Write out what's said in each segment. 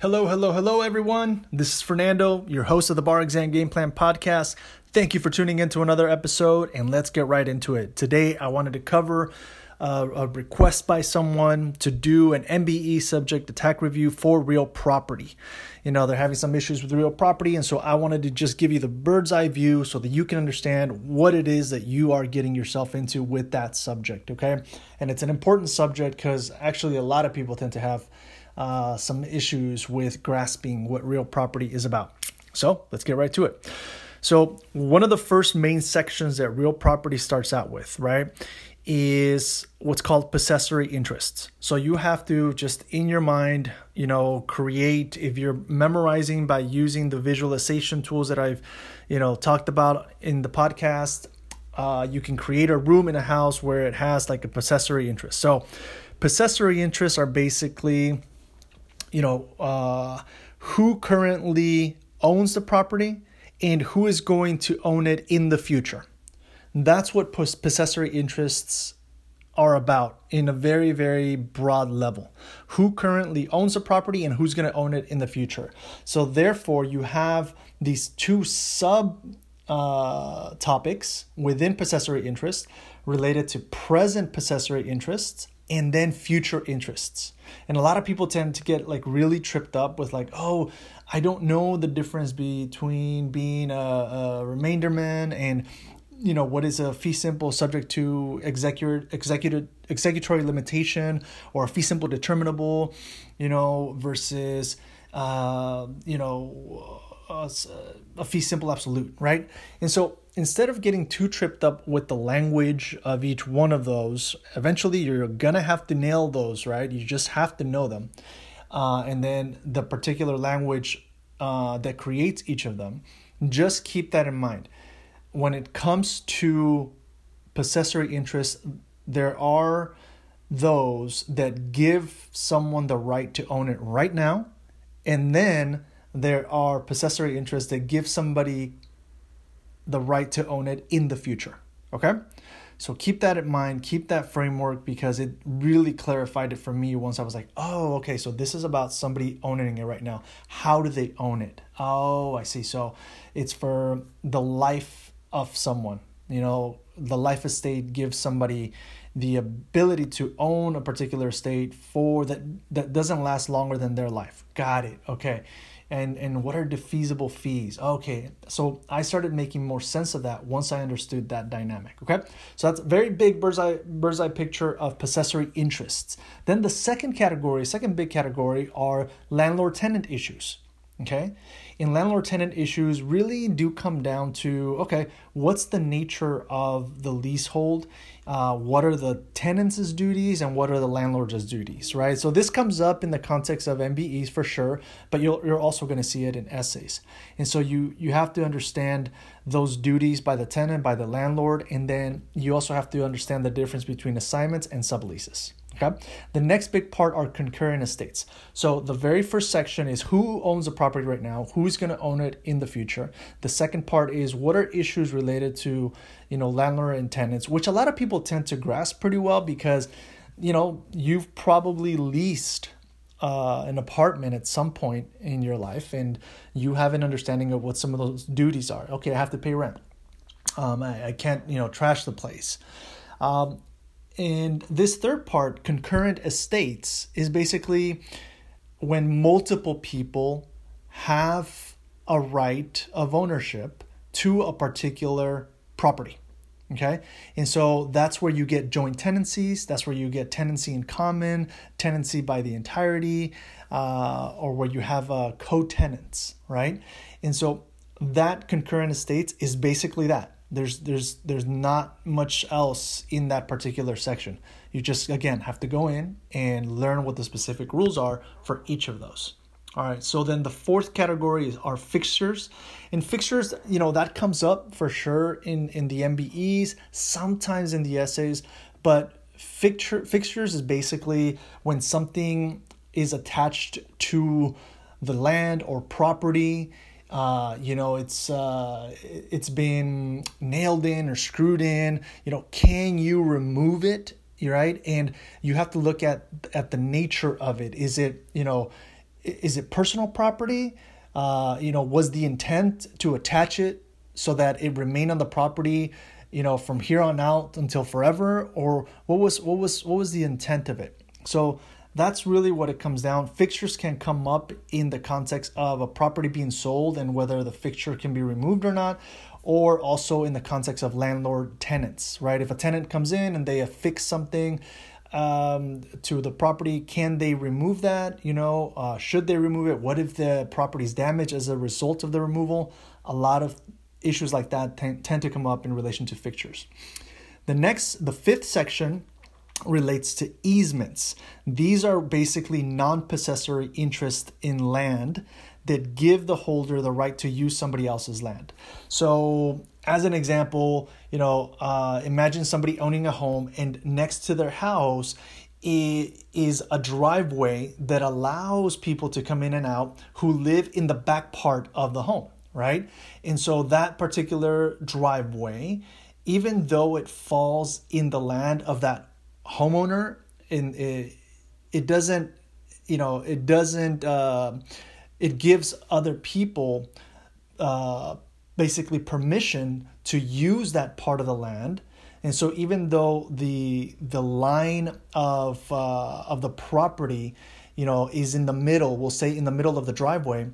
Hello, hello, hello, everyone. This is Fernando, your host of the Bar Exam Game Plan podcast. Thank you for tuning in to another episode, and let's get right into it. Today, I wanted to cover uh, a request by someone to do an MBE subject attack review for real property. You know, they're having some issues with real property, and so I wanted to just give you the bird's eye view so that you can understand what it is that you are getting yourself into with that subject, okay? And it's an important subject because actually, a lot of people tend to have uh, some issues with grasping what real property is about. So let's get right to it. So, one of the first main sections that real property starts out with, right, is what's called possessory interests. So, you have to just in your mind, you know, create, if you're memorizing by using the visualization tools that I've, you know, talked about in the podcast, uh, you can create a room in a house where it has like a possessory interest. So, possessory interests are basically you know, uh, who currently owns the property and who is going to own it in the future. That's what possessory interests are about in a very, very broad level. Who currently owns the property and who's going to own it in the future. So, therefore, you have these two sub uh, topics within possessory interest related to present possessory interests and then future interests. And a lot of people tend to get like really tripped up with like, oh, I don't know the difference between being a, a remainderman and you know what is a fee simple subject to executor executive executory limitation or a fee simple determinable, you know, versus uh, you know a, a fee simple absolute, right? And so instead of getting too tripped up with the language of each one of those, eventually you're gonna have to nail those, right? You just have to know them. Uh, and then the particular language uh, that creates each of them, just keep that in mind. When it comes to possessory interest, there are those that give someone the right to own it right now, and then there are possessory interests that give somebody the right to own it in the future. Okay? So keep that in mind, keep that framework because it really clarified it for me once I was like, oh, okay, so this is about somebody owning it right now. How do they own it? Oh, I see. So it's for the life of someone. You know, the life estate gives somebody the ability to own a particular estate for that that doesn't last longer than their life. Got it. Okay. And and what are defeasible fees? Okay. So i started making more sense of that once i understood that dynamic. Okay. So that's a very big bird's eye bird's eye picture of possessory interests. Then the second category second big category are landlord tenant issues okay in landlord tenant issues really do come down to okay what's the nature of the leasehold uh, what are the tenants' duties and what are the landlord's duties, right? So this comes up in the context of MBEs for sure, but you're, you're also going to see it in essays. And so you, you have to understand those duties by the tenant, by the landlord, and then you also have to understand the difference between assignments and subleases. Okay. The next big part are concurrent estates. So the very first section is who owns the property right now, who's going to own it in the future. The second part is what are issues related to, you know, landlord and tenants, which a lot of people tend to grasp pretty well because, you know, you've probably leased uh, an apartment at some point in your life and you have an understanding of what some of those duties are. Okay, I have to pay rent. Um, I, I can't, you know, trash the place. Um, and this third part, concurrent estates, is basically when multiple people have a right of ownership to a particular property. Okay. And so that's where you get joint tenancies. That's where you get tenancy in common, tenancy by the entirety, uh, or where you have uh, co tenants, right? And so that concurrent estates is basically that there's there's there's not much else in that particular section. You just again have to go in and learn what the specific rules are for each of those. All right. So then the fourth category is are fixtures. And fixtures, you know, that comes up for sure in in the MBEs, sometimes in the essays, but fixture fixtures is basically when something is attached to the land or property uh, you know it's uh, it's been nailed in or screwed in. You know can you remove it? Right? And you have to look at at the nature of it. Is it you know is it personal property? Uh, you know, was the intent to attach it so that it remained on the property, you know, from here on out until forever, or what was what was what was the intent of it? So that's really what it comes down. Fixtures can come up in the context of a property being sold and whether the fixture can be removed or not, or also in the context of landlord tenants, right? If a tenant comes in and they affix something um, to the property, can they remove that? You know, uh, should they remove it? What if the property is damaged as a result of the removal? A lot of issues like that tend, tend to come up in relation to fixtures. The next, the fifth section relates to easements. These are basically non possessory interest in land that give the holder the right to use somebody else's land. So, as an example, you know, uh, imagine somebody owning a home and next to their house is a driveway that allows people to come in and out who live in the back part of the home, right? And so that particular driveway, even though it falls in the land of that homeowner in it, it doesn't you know it doesn't uh, it gives other people uh, basically permission to use that part of the land. And so even though the the line of uh, of the property you know is in the middle we'll say in the middle of the driveway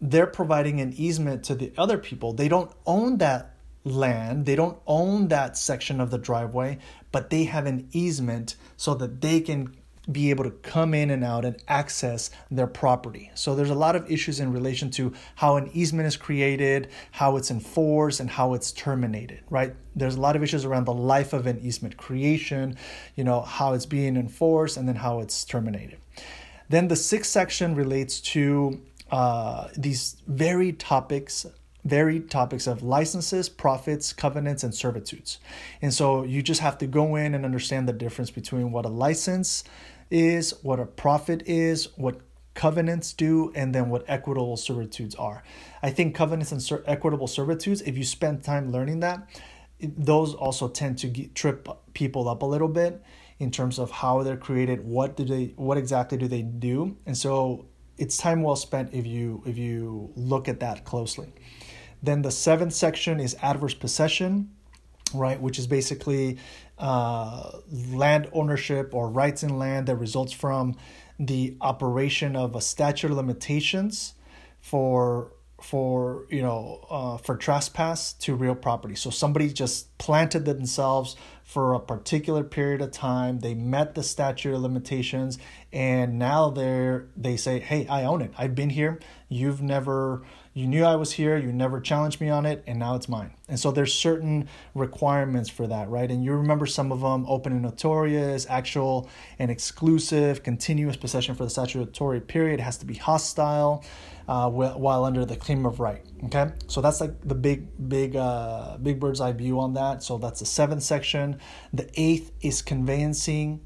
they're providing an easement to the other people. They don't own that land. They don't own that section of the driveway, but they have an easement so that they can be able to come in and out and access their property. So there's a lot of issues in relation to how an easement is created, how it's enforced, and how it's terminated, right? There's a lot of issues around the life of an easement creation, you know, how it's being enforced, and then how it's terminated. Then the sixth section relates to uh, these very topics varied topics of licenses, profits, covenants, and servitudes. And so you just have to go in and understand the difference between what a license is, what a profit is, what covenants do, and then what equitable servitudes are. I think covenants and ser- equitable servitudes, if you spend time learning that, those also tend to get, trip people up a little bit in terms of how they're created, what do they, what exactly do they do, and so it's time well spent if you if you look at that closely. Then the seventh section is adverse possession, right, which is basically uh, land ownership or rights in land that results from the operation of a statute of limitations for for you know uh, for trespass to real property. So somebody just planted themselves for a particular period of time they met the statute of limitations and now they're they say hey i own it. I've been here you've never you knew I was here, you never challenged me on it, and now it's mine. And so there's certain requirements for that, right? And you remember some of them open and notorious, actual and exclusive, continuous possession for the statutory period has to be hostile uh, while under the claim of right. Okay, so that's like the big, big, uh, big bird's eye view on that. So that's the seventh section. The eighth is conveyancing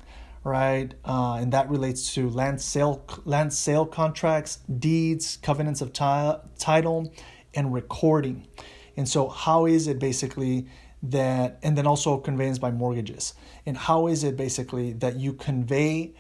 right? Uh, and that relates to land sale, land sale contracts, deeds, covenants of t- title, and recording. And so, how is it basically that, and then also conveyance by mortgages? And how is it basically that you convey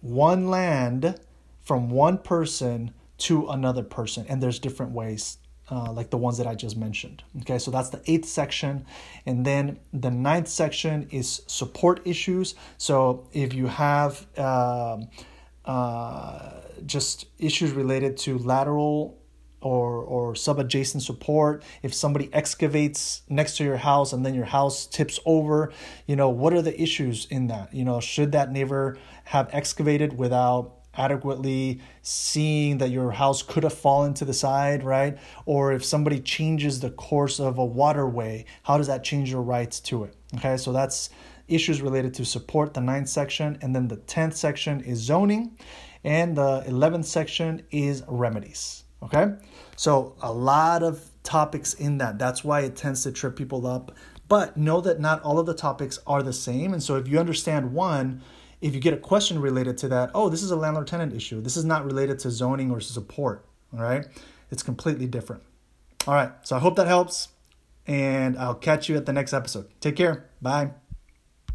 one land from one person to another person? And there's different ways uh, like the ones that I just mentioned. Okay, so that's the eighth section. And then the ninth section is support issues. So if you have uh, uh, just issues related to lateral or or subadjacent support if somebody excavates next to your house and then your house tips over you know what are the issues in that you know should that neighbor have excavated without adequately seeing that your house could have fallen to the side, right? Or if somebody changes the course of a waterway, how does that change your rights to it? Okay, so that's issues related to support, the ninth section. And then the 10th section is zoning. And the 11th section is remedies. Okay, so a lot of topics in that. That's why it tends to trip people up. But know that not all of the topics are the same. And so if you understand one, if you get a question related to that, oh, this is a landlord tenant issue. This is not related to zoning or support. All right. It's completely different. All right. So I hope that helps. And I'll catch you at the next episode. Take care. Bye.